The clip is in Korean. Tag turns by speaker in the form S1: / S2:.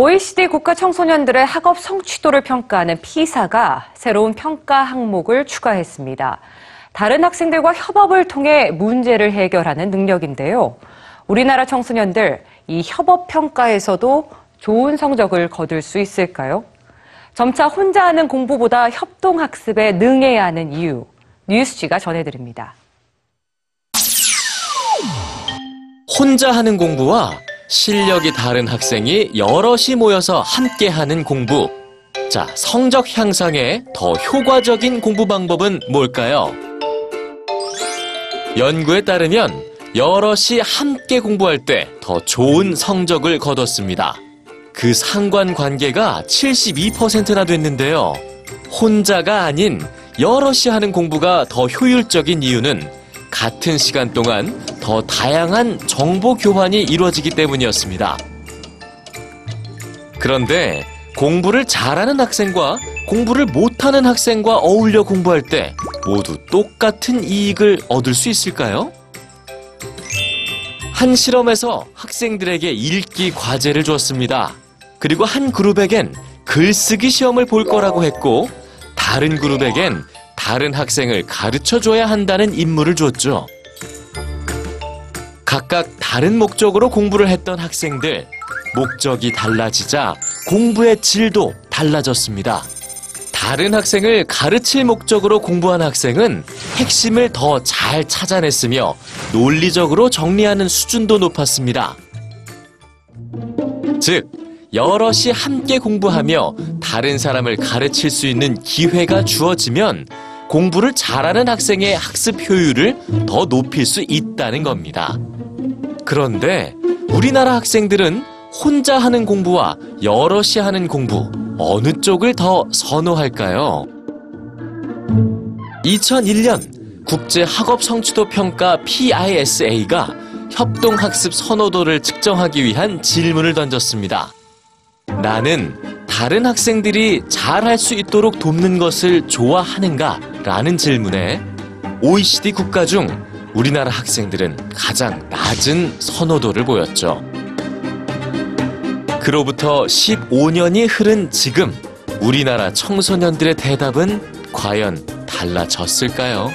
S1: OECD 국가 청소년들의 학업 성취도를 평가하는 피사가 새로운 평가 항목을 추가했습니다. 다른 학생들과 협업을 통해 문제를 해결하는 능력인데요. 우리나라 청소년들 이 협업 평가에서도 좋은 성적을 거둘 수 있을까요? 점차 혼자 하는 공부보다 협동 학습에 능해야 하는 이유 뉴스지가 전해드립니다.
S2: 혼자 하는 공부와 실력이 다른 학생이 여럿이 모여서 함께 하는 공부. 자, 성적 향상에 더 효과적인 공부 방법은 뭘까요? 연구에 따르면 여럿이 함께 공부할 때 더 좋은 성적을 거뒀습니다. 그 상관 관계가 72%나 됐는데요. 혼자가 아닌 여럿이 하는 공부가 더 효율적인 이유는 같은 시간 동안 더 다양한 정보 교환이 이루어지기 때문이었습니다. 그런데 공부를 잘하는 학생과 공부를 못하는 학생과 어울려 공부할 때 모두 똑같은 이익을 얻을 수 있을까요? 한 실험에서 학생들에게 읽기 과제를 주었습니다. 그리고 한 그룹에겐 글쓰기 시험을 볼 거라고 했고 다른 그룹에겐 다른 학생을 가르쳐 줘야 한다는 임무를 주었죠. 각각 다른 목적으로 공부를 했던 학생들, 목적이 달라지자 공부의 질도 달라졌습니다. 다른 학생을 가르칠 목적으로 공부한 학생은 핵심을 더 잘 찾아냈으며 논리적으로 정리하는 수준도 높았습니다. 즉, 여럿이 함께 공부하며 다른 사람을 가르칠 수 있는 기회가 주어지면 공부를 잘하는 학생의 학습 효율을 더 높일 수 있다는 겁니다. 그런데 우리나라 학생들은 혼자 하는 공부와 여럿이 하는 공부 어느 쪽을 더 선호할까요? 2001년 국제 학업 성취도 평가 PISA가 협동 학습 선호도를 측정하기 위한 질문을 던졌습니다. 나는 다른 학생들이 잘할 수 있도록 돕는 것을 좋아하는가? 라는 질문에 OECD 국가 중 우리나라 학생들은 가장 낮은 선호도를 보였죠. 그로부터 15년이 흐른 지금 우리나라 청소년들의 대답은 과연 달라졌을까요?